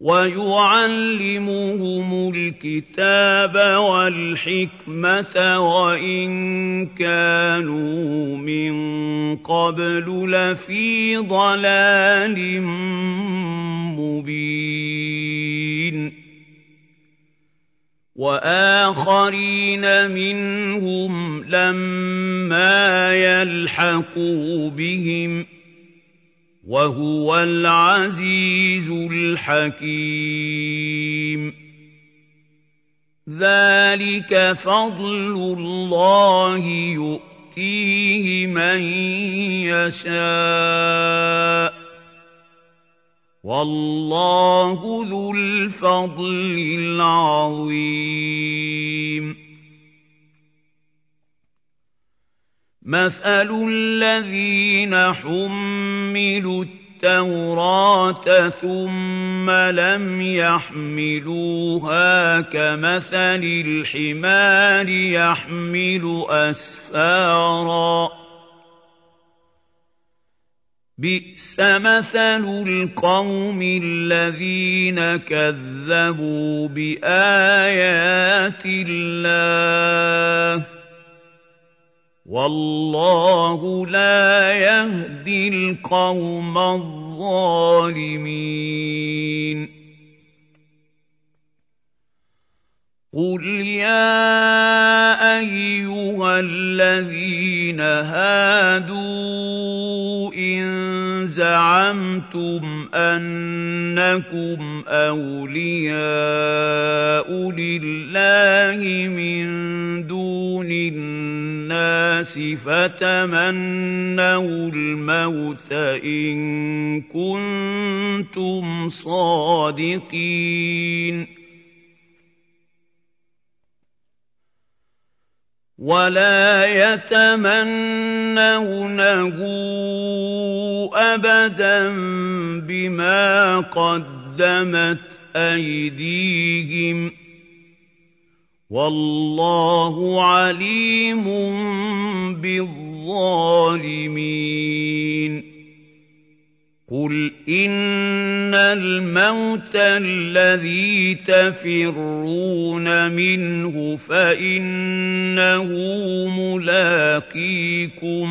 ويعلمهم الكتاب والحكمة وإن كانوا من قبل لفي ضلال مبين. وآخرين منهم لما يلحقوا بهم وهو العزيز الحكيم. ذلك فضل الله يؤتيه من يشاء. والله ذو الفضل العظيم. مثل الذين حملوا التوراه ثم لم يحملوها كمثل الحمار يحمل اسفارا بئس مثل القوم الذين كذبوا بايات الله والله لا يهدي القوم الظالمين. قل يا ايها الذين هادوا ان زعمتم انكم اولياء لله من دون الناس فتمنوا الموت إن كنتم صادقين. ولا يتمنونه أبدا بما قدمت أيديهم. والله عليم بالظالمين. قل إن الموت الذي تفرون منه فإنه ملاقيكم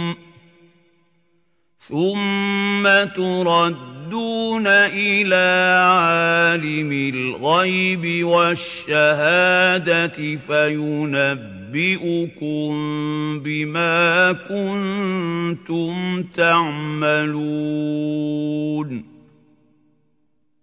ثم تردون إلى عالم الغيب والشهادة فينبئكم بما كنتم تعملون.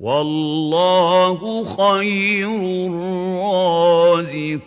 والله خير الرازقين.